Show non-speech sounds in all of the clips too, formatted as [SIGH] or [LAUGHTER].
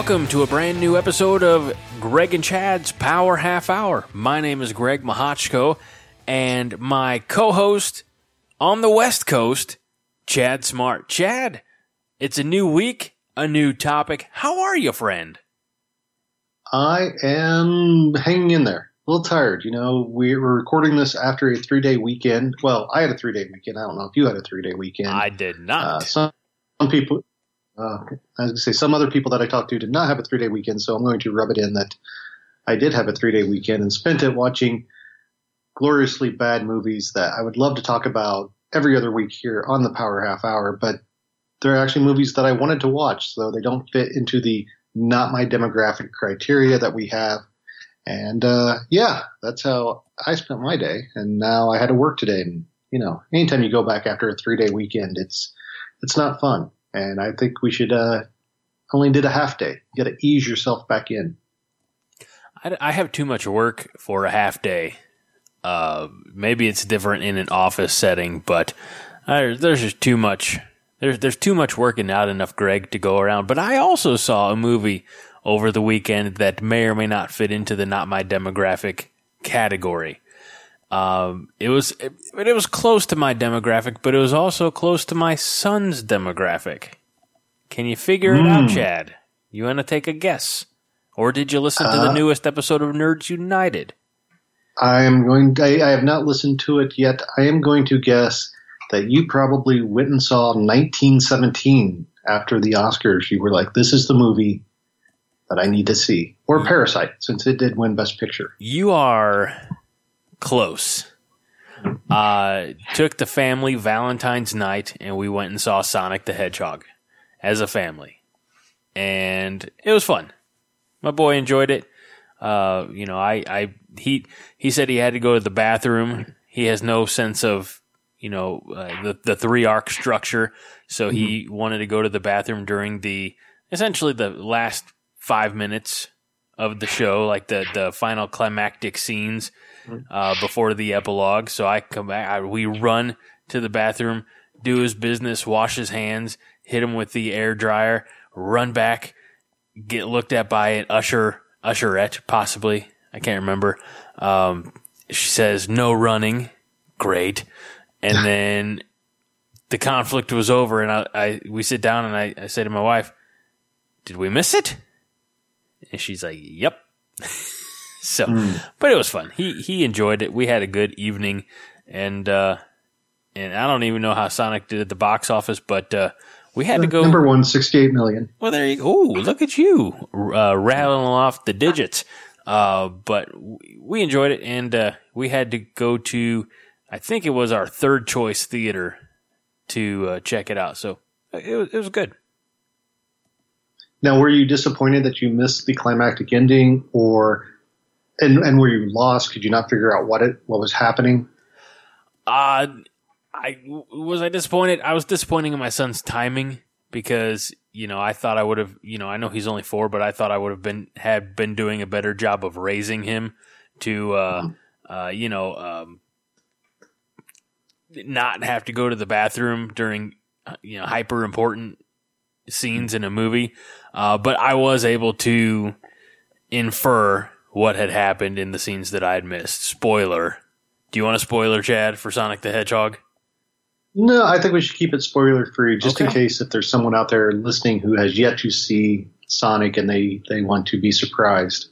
welcome to a brand new episode of Greg and Chad's Power Half Hour. My name is Greg Mahochko, and my co host on the West Coast, Chad Smart. Chad, it's a new week, a new topic. How are you, friend? I am hanging in there. A little tired. You know, we were recording this after a three day weekend. Well, I had a three day weekend. I don't know if you had a three day weekend. I did not. Uh, some, some people, uh, I was going to say, some other people that I talked to did not have a three day weekend, so I'm going to rub it in that I did have a three day weekend and spent it watching gloriously bad movies that I would love to talk about every other week here on the Power Half Hour, but they're actually movies that I wanted to watch, so they don't fit into the not my demographic criteria that we have. And uh, yeah, that's how I spent my day. And now I had to work today. And you know, anytime you go back after a three day weekend, it's it's not fun. And I think we should uh, only did a half day. You got to ease yourself back in. I, I have too much work for a half day. Uh, maybe it's different in an office setting, but uh, there's just too much. There's there's too much work and not enough Greg to go around. But I also saw a movie over the weekend that may or may not fit into the not my demographic category. Um, it was it, it was close to my demographic, but it was also close to my son's demographic. Can you figure it out, Chad? You want to take a guess, or did you listen to the Uh, newest episode of Nerds United? I am going. I, I have not listened to it yet. I am going to guess that you probably went and saw 1917 after the Oscars. You were like, "This is the movie that I need to see," or Parasite, since it did win Best Picture. You are close. Uh, took the family Valentine's night and we went and saw Sonic the Hedgehog as a family. And it was fun. My boy enjoyed it. Uh, you know, I, I, he, he said he had to go to the bathroom. He has no sense of, you know, uh, the, the three arc structure. So he wanted to go to the bathroom during the, essentially the last five minutes of the show, like the, the final climactic scenes uh, before the epilogue. So I come back, I, we run to the bathroom, do his business, wash his hands, hit him with the air dryer, run back, get looked at by an usher, usherette, possibly. I can't remember. Um, she says no running. Great. And [LAUGHS] then the conflict was over and I, I we sit down and I, I say to my wife, did we miss it? And she's like, yep. [LAUGHS] [LAUGHS] so, but it was fun. He, he enjoyed it. We had a good evening and, uh, and I don't even know how Sonic did at the box office, but, uh, we had to go. Number one, 68 million. Well, there you go. Oh, look at you uh, rattling off the digits. Uh, but we enjoyed it, and uh, we had to go to, I think it was our third choice theater to uh, check it out. So it was, it was good. Now, were you disappointed that you missed the climactic ending, or and and were you lost? Could you not figure out what it what was happening? Uh, I was I disappointed. I was disappointing in my son's timing because you know I thought I would have. You know I know he's only four, but I thought I would have been had been doing a better job of raising him to uh, uh, you know um, not have to go to the bathroom during you know hyper important scenes in a movie. Uh, but I was able to infer what had happened in the scenes that I had missed. Spoiler. Do you want a spoiler, Chad, for Sonic the Hedgehog? No, I think we should keep it spoiler free, just in case if there's someone out there listening who has yet to see Sonic and they they want to be surprised.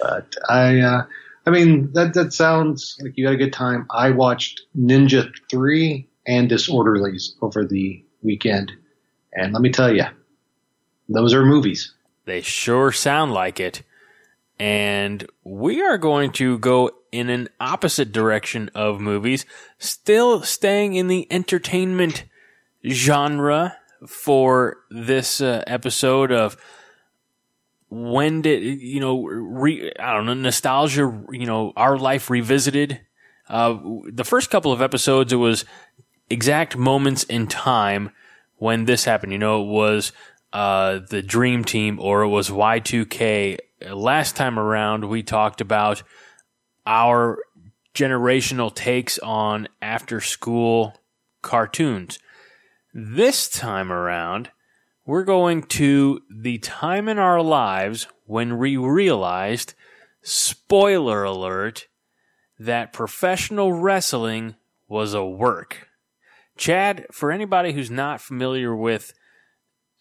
But I, uh, I mean that that sounds like you had a good time. I watched Ninja Three and Disorderlies over the weekend, and let me tell you, those are movies. They sure sound like it. And we are going to go in an opposite direction of movies, still staying in the entertainment genre for this uh, episode of when did you know re, I don't know nostalgia you know our life revisited. Uh, the first couple of episodes it was exact moments in time when this happened. You know it was uh, the dream team or it was Y2K Uh, last time around we talked about our generational takes on after school cartoons this time around we're going to the time in our lives when we realized, spoiler alert, that professional wrestling was a work. Chad, for anybody who's not familiar with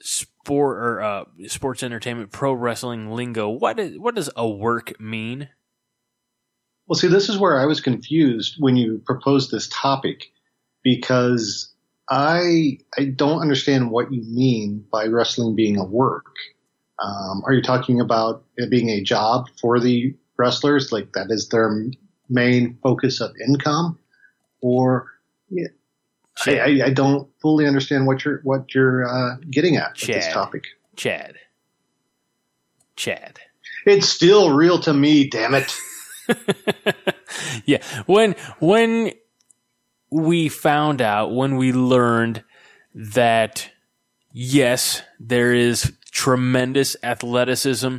sport or uh, sports entertainment, pro wrestling lingo, what is what does a work mean? Well, see, this is where I was confused when you proposed this topic because I I don't understand what you mean by wrestling being a work. Um, are you talking about it being a job for the wrestlers, like that is their main focus of income, or yeah, I, I, don't fully understand what you're what you're uh, getting at Chad. with this topic. Chad, Chad, it's still real to me. Damn it. [LAUGHS] yeah, when when we found out, when we learned that yes, there is tremendous athleticism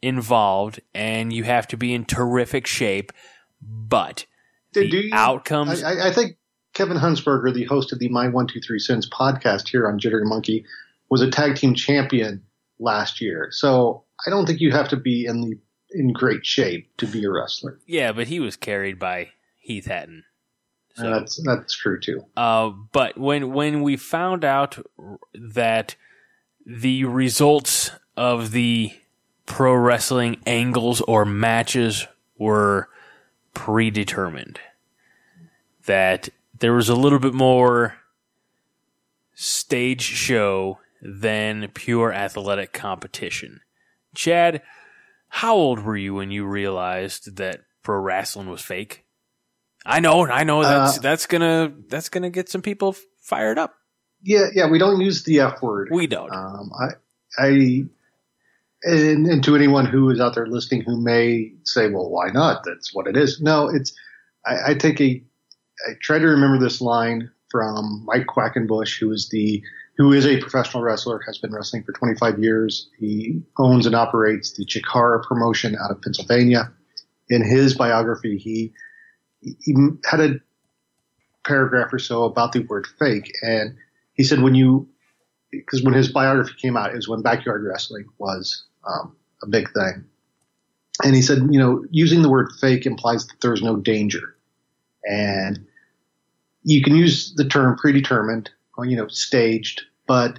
involved, and you have to be in terrific shape, but the you, outcomes. I, I, think Kevin Hunsberger, the host of the My One Two Three Cents podcast here on Jittery Monkey, was a tag team champion last year. So I don't think you have to be in the in great shape to be a wrestler. Yeah, but he was carried by Heath Hatton. So, that's that's true too. Uh, but when when we found out that the results of the pro wrestling angles or matches were predetermined, that there was a little bit more stage show than pure athletic competition. Chad, how old were you when you realized that pro wrestling was fake? I know, I know that's uh, that's gonna that's gonna get some people fired up. Yeah, yeah, we don't use the F word. We don't. Um, I, I, and, and to anyone who is out there listening who may say, "Well, why not? That's what it is." No, it's. I, I take a. I try to remember this line from Mike Quackenbush, who is the who is a professional wrestler, has been wrestling for 25 years. He owns and operates the Chikara promotion out of Pennsylvania. In his biography, he he had a paragraph or so about the word fake, and he said when you because when his biography came out, it was when backyard wrestling was um, a big thing, and he said you know using the word fake implies that there's no danger, and you can use the term predetermined or you know, staged, but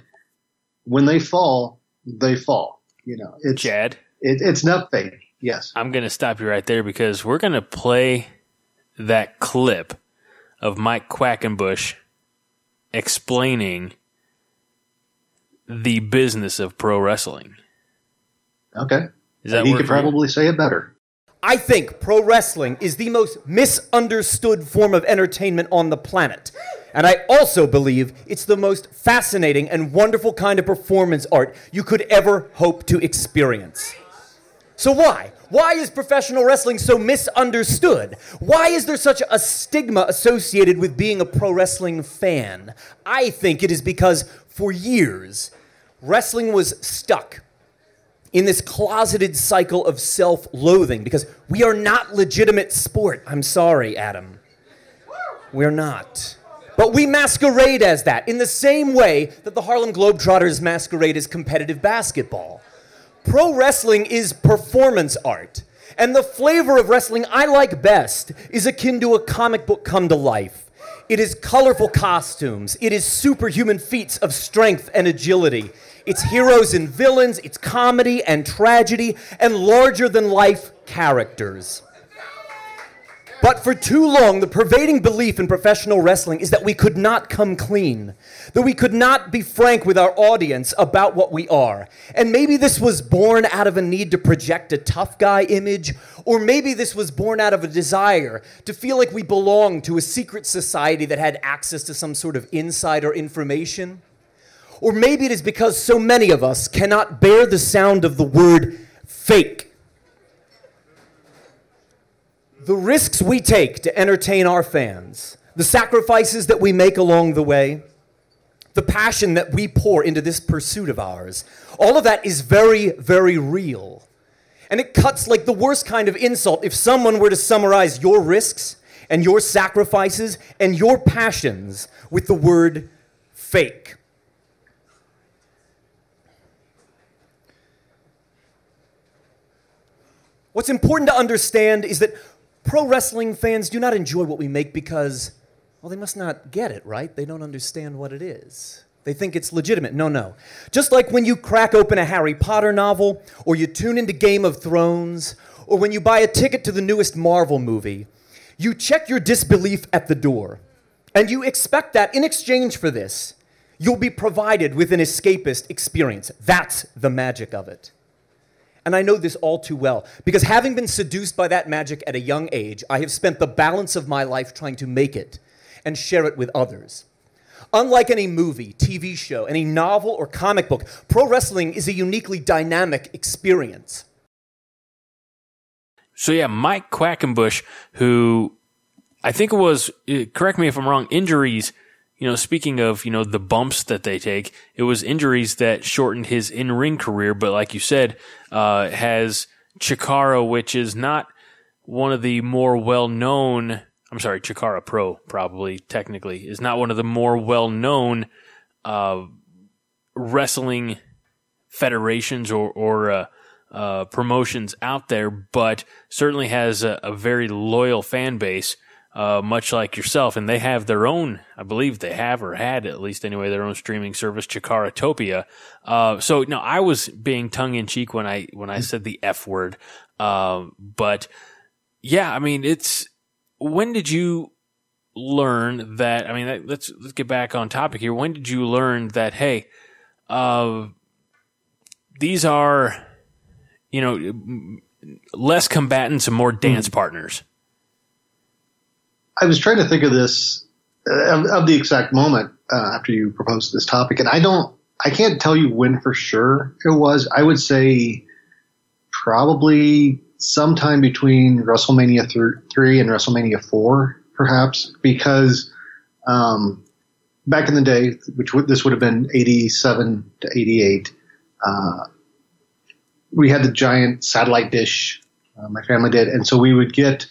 when they fall, they fall. You know, it's Chad. It, it's not fake. Yes, I'm going to stop you right there because we're going to play that clip of Mike Quackenbush explaining the business of pro wrestling. Okay, Is that he could probably say it better. I think pro wrestling is the most misunderstood form of entertainment on the planet. And I also believe it's the most fascinating and wonderful kind of performance art you could ever hope to experience. So, why? Why is professional wrestling so misunderstood? Why is there such a stigma associated with being a pro wrestling fan? I think it is because for years, wrestling was stuck in this closeted cycle of self loathing because we are not legitimate sport. I'm sorry, Adam. We're not. But we masquerade as that in the same way that the Harlem Globetrotters masquerade as competitive basketball. Pro wrestling is performance art. And the flavor of wrestling I like best is akin to a comic book come to life. It is colorful costumes, it is superhuman feats of strength and agility. It's heroes and villains, it's comedy and tragedy, and larger than life characters. But for too long, the pervading belief in professional wrestling is that we could not come clean, that we could not be frank with our audience about what we are. And maybe this was born out of a need to project a tough guy image, or maybe this was born out of a desire to feel like we belong to a secret society that had access to some sort of insider information. Or maybe it is because so many of us cannot bear the sound of the word fake the risks we take to entertain our fans, the sacrifices that we make along the way, the passion that we pour into this pursuit of ours, all of that is very, very real. And it cuts like the worst kind of insult if someone were to summarize your risks and your sacrifices and your passions with the word fake. What's important to understand is that pro wrestling fans do not enjoy what we make because, well, they must not get it, right? They don't understand what it is. They think it's legitimate. No, no. Just like when you crack open a Harry Potter novel, or you tune into Game of Thrones, or when you buy a ticket to the newest Marvel movie, you check your disbelief at the door. And you expect that in exchange for this, you'll be provided with an escapist experience. That's the magic of it. And I know this all too well because having been seduced by that magic at a young age, I have spent the balance of my life trying to make it and share it with others. Unlike any movie, TV show, any novel, or comic book, pro wrestling is a uniquely dynamic experience. So, yeah, Mike Quackenbush, who I think it was, eh, correct me if I'm wrong, injuries you know, speaking of, you know, the bumps that they take, it was injuries that shortened his in ring career. But like you said, uh, has Chikara, which is not one of the more well known, I'm sorry, Chikara Pro, probably technically, is not one of the more well known uh, wrestling federations or, or uh, uh, promotions out there, but certainly has a, a very loyal fan base uh, much like yourself, and they have their own, I believe they have or had at least anyway, their own streaming service, Chikaratopia. Uh, so no, I was being tongue in cheek when I when I said the F word, uh, but yeah, I mean it's when did you learn that? I mean, let's let's get back on topic here. When did you learn that? Hey, uh, these are you know less combatants and more dance mm. partners. I was trying to think of this uh, of, of, the exact moment uh, after you proposed this topic, and I don't, I can't tell you when for sure it was. I would say probably sometime between WrestleMania th- three and WrestleMania four, perhaps, because um, back in the day, which w- this would have been eighty seven to eighty eight. Uh, we had the giant satellite dish. Uh, my family did, and so we would get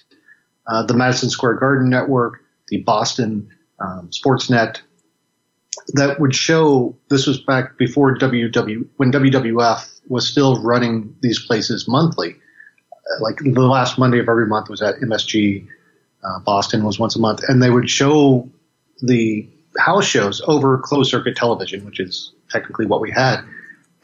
uh, the Madison Square Garden Network, the Boston um, Sportsnet, that would show this was back before WW when WWF was still running these places monthly. Uh, like the last Monday of every month was at MSG. Uh, Boston was once a month, and they would show the house shows over closed circuit television, which is technically what we had.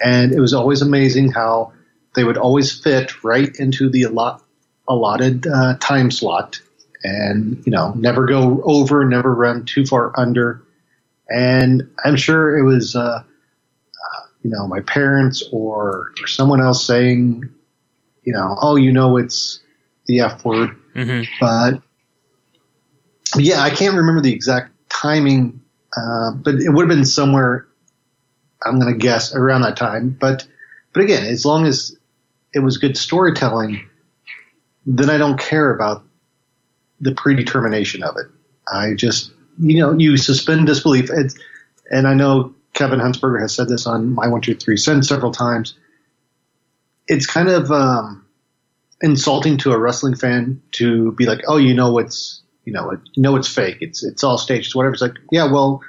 And it was always amazing how they would always fit right into the allot allotted uh, time slot and, you know, never go over, never run too far under. And I'm sure it was, uh, uh, you know, my parents or, or someone else saying, you know, oh, you know, it's the F word. Mm-hmm. But yeah, I can't remember the exact timing, uh, but it would have been somewhere, I'm going to guess around that time. But, but again, as long as it was good storytelling, then I don't care about the predetermination of it. I just, you know, you suspend disbelief. It's, and I know Kevin Huntsberger has said this on My One Two Three Cents several times. It's kind of um, insulting to a wrestling fan to be like, "Oh, you know it's you know it, you know it's fake. It's it's all staged. Whatever." It's like, yeah, well,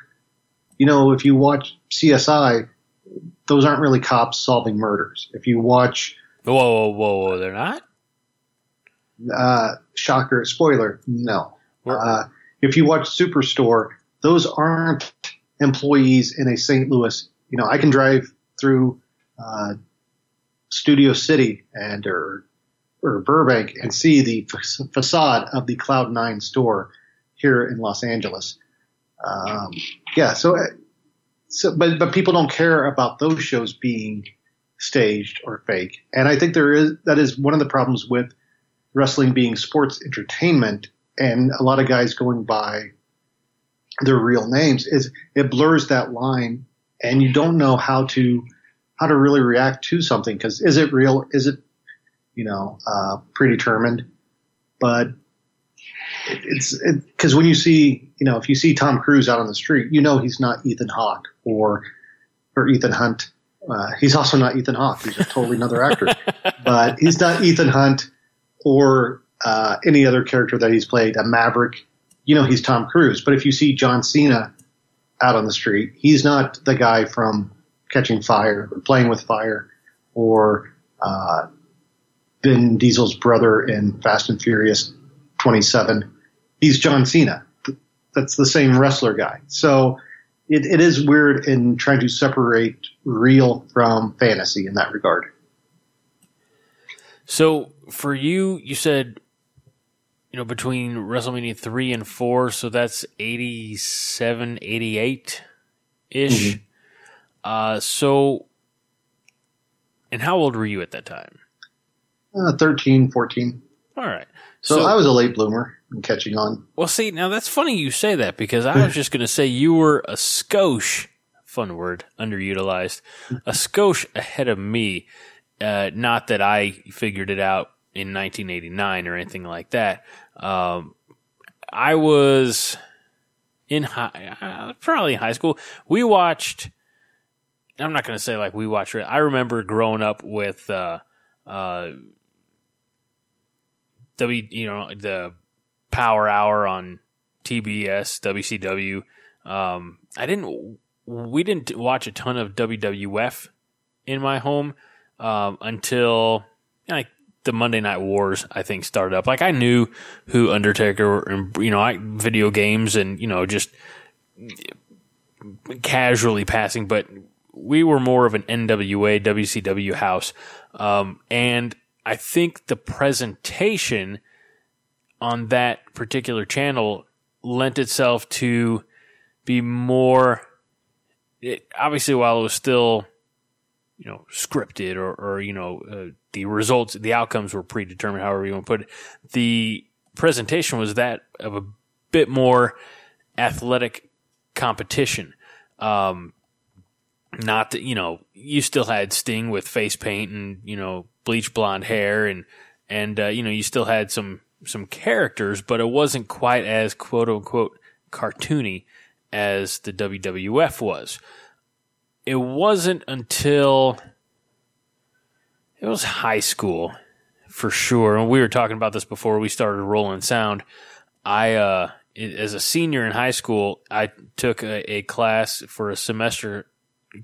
you know, if you watch CSI, those aren't really cops solving murders. If you watch, whoa, whoa, whoa, whoa they're not. Uh, shocker, spoiler, no. Uh, if you watch Superstore, those aren't employees in a St. Louis. You know, I can drive through uh, Studio City and or or Burbank and see the f- facade of the Cloud Nine store here in Los Angeles. Um, yeah, so so but but people don't care about those shows being staged or fake, and I think there is that is one of the problems with wrestling being sports entertainment and a lot of guys going by their real names is it blurs that line and you don't know how to how to really react to something because is it real is it you know uh, predetermined? But it, it's because it, when you see you know if you see Tom Cruise out on the street you know he's not Ethan Hawke or or Ethan Hunt. Uh, he's also not Ethan Hawke. He's a totally another actor. [LAUGHS] But he's not Ethan Hunt or uh, any other character that he's played, a Maverick, you know he's Tom Cruise. But if you see John Cena out on the street, he's not the guy from Catching Fire or Playing with Fire or uh, Vin Diesel's brother in Fast and Furious 27. He's John Cena. That's the same wrestler guy. So it, it is weird in trying to separate real from fantasy in that regard. So for you, you said, you know, between WrestleMania 3 and 4, so that's 87, 88 ish. Mm-hmm. Uh, so, and how old were you at that time? Uh, 13, 14. All right. So, so I was a late bloomer and catching on. Well, see, now that's funny you say that because I was [LAUGHS] just going to say you were a skosh, fun word, underutilized, a skosh ahead of me. Uh, not that I figured it out in 1989 or anything like that. Um, I was in high, uh, probably high school. We watched. I'm not going to say like we watched. it. I remember growing up with uh, uh, W, you know, the Power Hour on TBS, WCW. Um, I didn't, we didn't watch a ton of WWF in my home um, until like the Monday Night Wars. I think started up. Like I knew who Undertaker and you know, I video games and you know just casually passing, but we were more of an NWA WCW house, um, and I think the presentation on that particular channel lent itself to be more. It, obviously, while it was still, you know, scripted or, or you know, uh, the results, the outcomes were predetermined. However you want to put it, the presentation was that of a bit more athletic competition. Um, not that you know, you still had Sting with face paint and you know bleach blonde hair and and uh, you know you still had some some characters, but it wasn't quite as quote unquote cartoony as the WWF was. It wasn't until it was high school for sure. And we were talking about this before we started rolling sound. I, uh, as a senior in high school, I took a, a class for a semester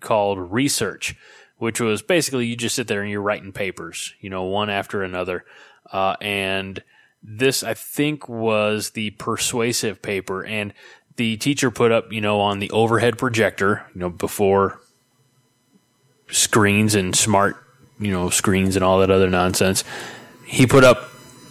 called research, which was basically you just sit there and you're writing papers, you know, one after another. Uh, and this, I think, was the persuasive paper. And the teacher put up, you know, on the overhead projector, you know, before screens and smart, you know, screens and all that other nonsense. He put up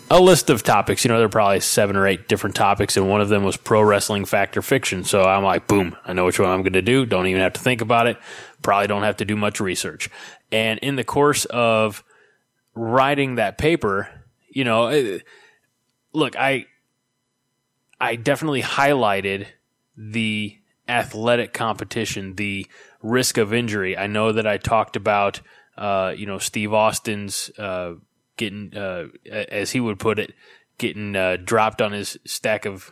a list of topics. You know, there are probably seven or eight different topics, and one of them was pro wrestling fact or fiction. So I'm like, boom, I know which one I'm going to do. Don't even have to think about it. Probably don't have to do much research. And in the course of writing that paper, you know, it, look, I, I definitely highlighted the athletic competition, the risk of injury. I know that I talked about, uh, you know, Steve Austin's, uh, getting, uh, as he would put it, getting uh, dropped on his stack of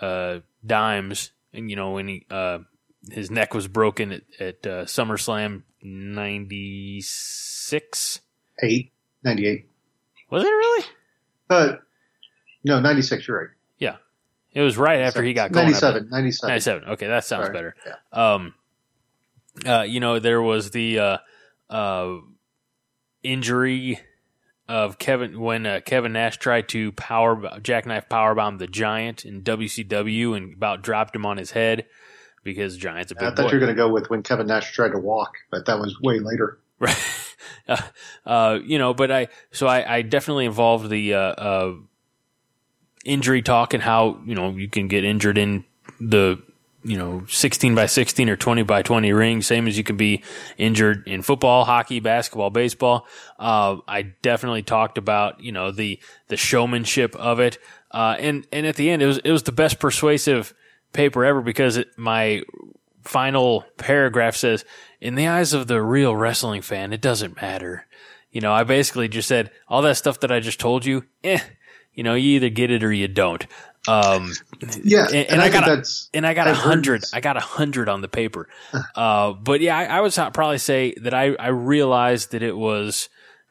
uh, dimes, and you know when he uh, his neck was broken at, at uh, SummerSlam '96, eight, 98. Was it really? Uh, no, 96. You're right. Yeah, it was right after he got going. 97, 97. 97. Okay, that sounds better. Yeah. Um, uh, you know, there was the uh, uh, injury of Kevin when uh, Kevin Nash tried to power jackknife powerbomb the Giant in WCW and about dropped him on his head because Giant's a big I thought boy. you were going to go with when Kevin Nash tried to walk, but that was way later. Right. [LAUGHS] uh, uh, you know, but I so I, I definitely involved the uh, uh, injury talk and how you know you can get injured in the you know 16 by 16 or 20 by 20 ring same as you can be injured in football hockey basketball baseball. Uh, i definitely talked about you know the the showmanship of it. Uh, and and at the end it was it was the best persuasive paper ever because it, my final paragraph says in the eyes of the real wrestling fan it doesn't matter. You know i basically just said all that stuff that i just told you eh you know you either get it or you don't um, Yeah, and, and I, think got a, that's and I got a hundred. I got a hundred on the paper. [LAUGHS] uh, but yeah, I, I would probably say that I, I realized that it was,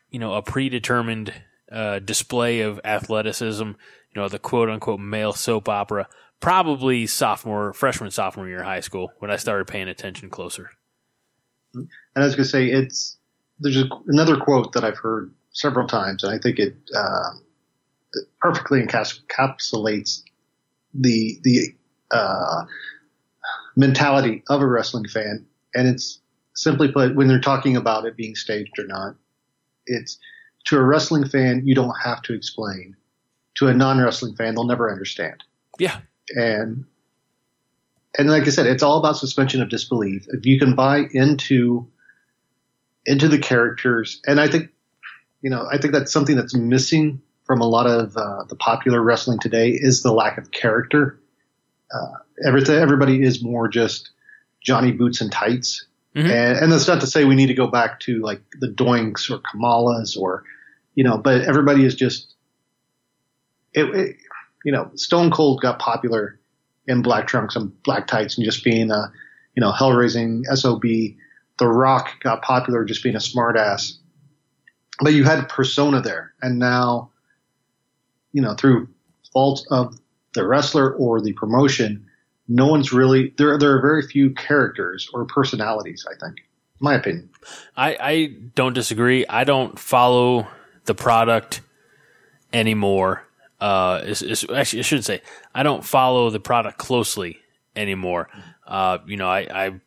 you know, a predetermined uh, display of athleticism. You know, the quote unquote male soap opera. Probably sophomore, freshman, sophomore year of high school when I started paying attention closer. And I was going to say, it's there's a, another quote that I've heard several times, and I think it, uh, it perfectly encapsulates the the uh, mentality of a wrestling fan. And it's simply put, when they're talking about it being staged or not, it's to a wrestling fan, you don't have to explain. To a non wrestling fan, they'll never understand. Yeah. And and like I said, it's all about suspension of disbelief. If you can buy into into the characters, and I think you know, I think that's something that's missing from a lot of uh, the popular wrestling today is the lack of character. Uh, everything, everybody is more just Johnny Boots and Tights. Mm-hmm. And, and that's not to say we need to go back to like the Doinks or Kamalas or, you know, but everybody is just, it, it, you know, Stone Cold got popular in black trunks and black tights and just being a, you know, hell raising SOB. The Rock got popular just being a smartass. But you had persona there. And now, you know, through fault of the wrestler or the promotion, no one's really there. There are very few characters or personalities. I think, my opinion. I, I don't disagree. I don't follow the product anymore. Uh, it's, it's, actually, I shouldn't say I don't follow the product closely anymore. Uh, you know, I, I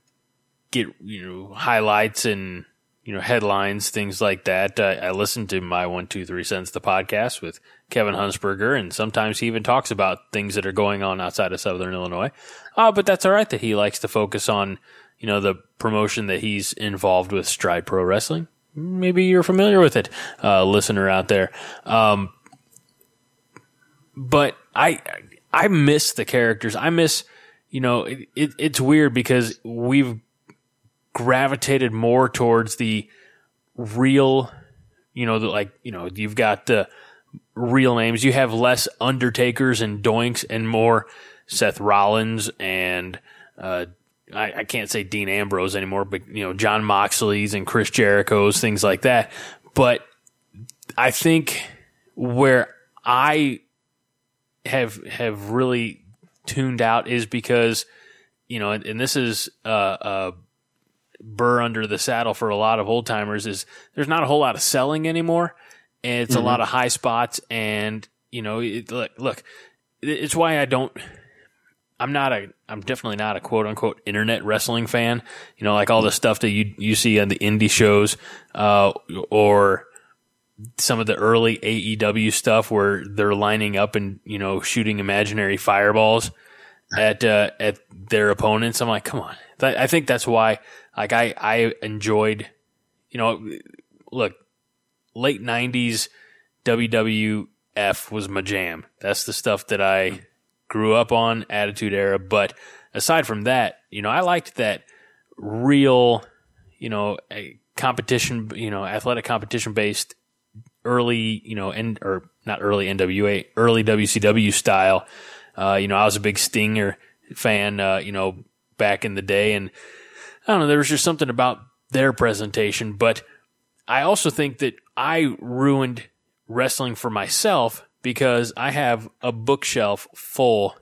get you know highlights and you know headlines, things like that. I, I listen to my one, two, three cents the podcast with Kevin Hunsberger, and sometimes he even talks about things that are going on outside of Southern Illinois. Uh, but that's all right that he likes to focus on, you know, the promotion that he's involved with Stride Pro Wrestling. Maybe you're familiar with it, uh, listener out there. Um, but I, I miss the characters. I miss, you know, it, it, it's weird because we've gravitated more towards the real, you know, the, like, you know, you've got the, real names. You have less Undertakers and Doinks and more Seth Rollins and uh, I, I, can't say Dean Ambrose anymore, but you know John Moxley's and Chris Jericho's things like that. But I think where I have have really tuned out is because you know, and, and this is uh, uh, burr under the saddle for a lot of old timers is there's not a whole lot of selling anymore and it's mm-hmm. a lot of high spots. And you know, it, look, look, it's why I don't. I'm not a. I'm definitely not a quote unquote internet wrestling fan. You know, like all the stuff that you you see on the indie shows, uh, or some of the early AEW stuff where they're lining up and you know shooting imaginary fireballs at uh, at their opponents. I'm like, come on. I think that's why. Like I I enjoyed. You know, look, late 90s WWF was my jam. That's the stuff that I grew up on, Attitude Era. But aside from that, you know, I liked that real, you know, competition, you know, athletic competition based early, you know, and or not early NWA, early WCW style. Uh, you know, I was a big Stinger fan, uh, you know, back in the day, and I don't know, there was just something about their presentation, but I also think that I ruined wrestling for myself because I have a bookshelf full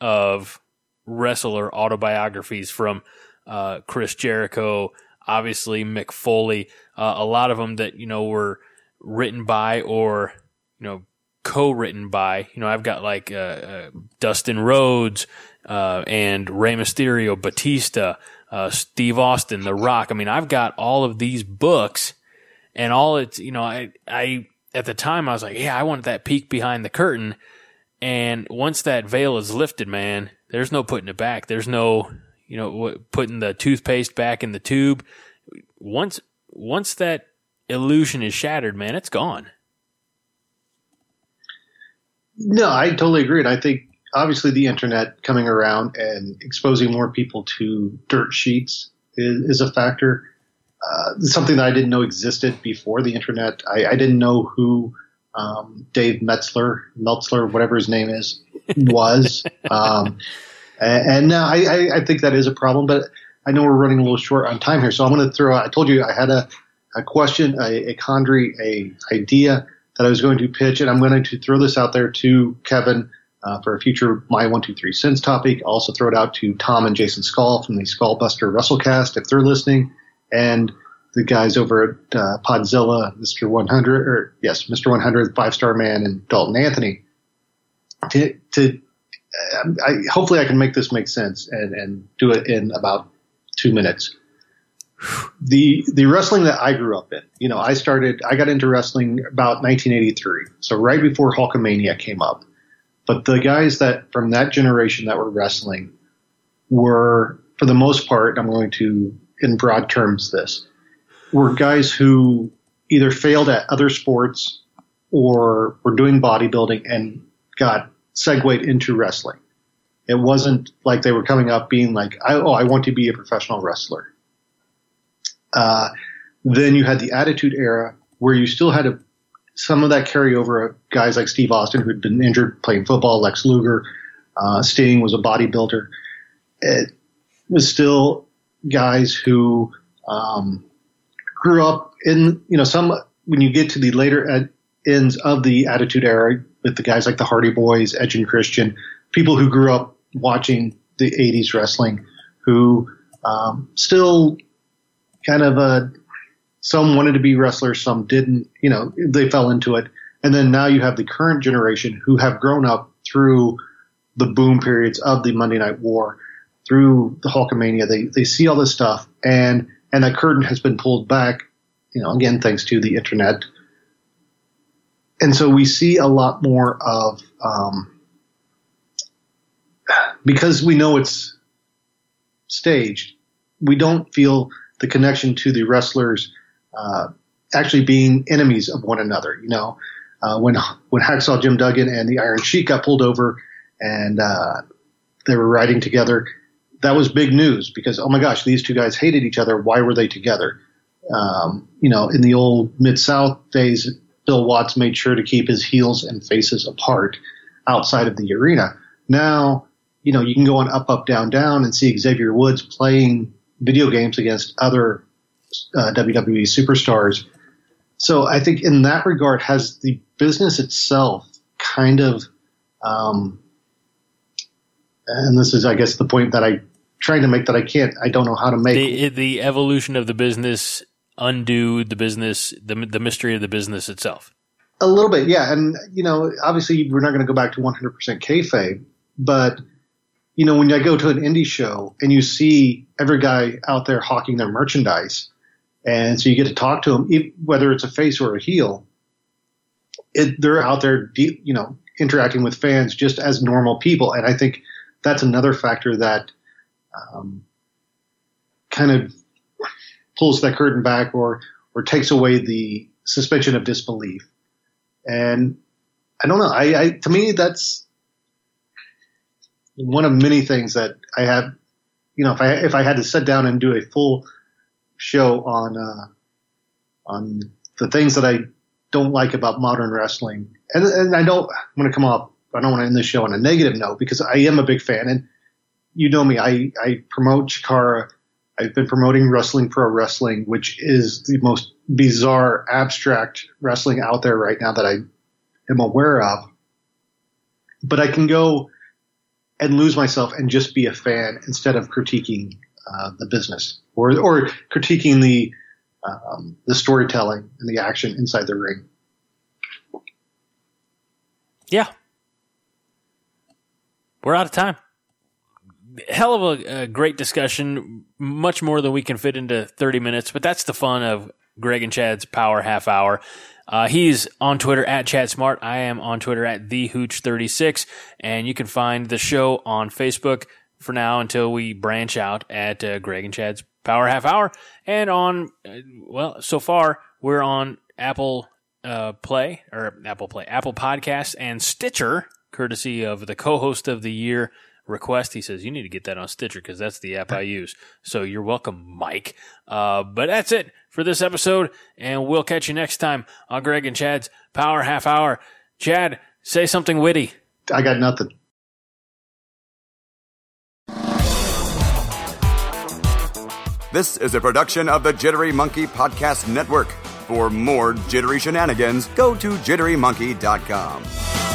of wrestler autobiographies from uh, Chris Jericho, obviously Mick Foley, uh, a lot of them that you know were written by or you know co-written by. You know, I've got like uh, uh Dustin Rhodes uh, and Rey Mysterio, Batista, uh, Steve Austin, The Rock. I mean, I've got all of these books and all it's you know I I at the time I was like yeah I want that peek behind the curtain. And once that veil is lifted man there's no putting it back. There's no you know putting the toothpaste back in the tube. Once once that illusion is shattered man it's gone. No I totally agree. And I think obviously the internet coming around and exposing more people to dirt sheets is, is a factor uh, something that I didn't know existed before the internet. I, I didn't know who um, Dave Metzler, Meltzler, whatever his name is, was. [LAUGHS] um, and, now I, I, think that is a problem, but I know we're running a little short on time here, so I'm going to throw. I told you I had a, a question, a, a quandary, a idea that I was going to pitch, and I'm going to throw this out there to Kevin. Uh, for a future My One Two Three Cents topic, I'll also throw it out to Tom and Jason Skull from the Skullbuster WrestleCast if they're listening. And the guys over at uh, Podzilla, Mr. 100, or yes, Mr. 100, Five Star Man, and Dalton Anthony. To, to I, hopefully I can make this make sense and, and do it in about two minutes. The the wrestling that I grew up in, you know, I started I got into wrestling about 1983, so right before Hulkamania came up. But the guys that from that generation that were wrestling were, for the most part, I'm going to in broad terms this, were guys who either failed at other sports or were doing bodybuilding and got segued into wrestling. It wasn't like they were coming up being like, oh, I want to be a professional wrestler. Uh, then you had the Attitude Era where you still had a, some of that carryover of guys like Steve Austin who had been injured playing football, Lex Luger, uh, Sting was a bodybuilder. It was still guys who um, grew up in, you know, some, when you get to the later ed- ends of the Attitude Era with the guys like the Hardy Boys, Edge and Christian, people who grew up watching the 80s wrestling who um, still kind of uh, some wanted to be wrestlers, some didn't. You know, they fell into it. And then now you have the current generation who have grown up through the boom periods of the Monday Night War, through the Hulkamania. They they see all this stuff, and and that curtain has been pulled back. You know, again thanks to the internet. And so we see a lot more of um, because we know it's staged. We don't feel the connection to the wrestlers uh, actually being enemies of one another. You know, uh, when when Hacksaw Jim Duggan and the Iron Sheik got pulled over and uh, they were riding together, that was big news because oh my gosh, these two guys hated each other. Why were they together? Um, you know, in the old Mid South days, Bill Watts made sure to keep his heels and faces apart outside of the arena. Now, you know, you can go on Up, Up, Down, Down and see Xavier Woods playing video games against other uh, WWE superstars. So I think in that regard, has the business itself kind of, um, and this is, I guess, the point that I trying to make that I can't, I don't know how to make the, the evolution of the business undo the business, the the mystery of the business itself. A little bit, yeah, and you know, obviously, we're not going to go back to 100% kayfabe, but you know, when I go to an indie show and you see every guy out there hawking their merchandise, and so you get to talk to them, whether it's a face or a heel, it, they're out there, you know, interacting with fans just as normal people, and I think that's another factor that um, kind of pulls that curtain back or or takes away the suspension of disbelief. And I don't know. I, I to me that's one of many things that I have, you know, if I if I had to sit down and do a full show on uh, on the things that I don't like about modern wrestling, and, and I don't want to come off, I don't want to end the show on a negative note because I am a big fan, and you know me, I I promote Chikara. I've been promoting Wrestling Pro Wrestling, which is the most bizarre, abstract wrestling out there right now that I am aware of. But I can go and lose myself and just be a fan instead of critiquing uh, the business or or critiquing the um, the storytelling and the action inside the ring. Yeah, we're out of time. Hell of a, a great discussion, much more than we can fit into thirty minutes. But that's the fun of Greg and Chad's Power Half Hour. Uh, he's on Twitter at Chad Smart. I am on Twitter at the Hooch36, and you can find the show on Facebook for now until we branch out at uh, Greg and Chad's Power Half Hour, and on uh, well, so far we're on Apple uh, Play or Apple Play, Apple Podcasts, and Stitcher, courtesy of the co-host of the year request. He says, You need to get that on Stitcher because that's the app I use. So you're welcome, Mike. Uh, but that's it for this episode, and we'll catch you next time on Greg and Chad's Power Half Hour. Chad, say something witty. I got nothing. This is a production of the Jittery Monkey Podcast Network. For more jittery shenanigans, go to jitterymonkey.com.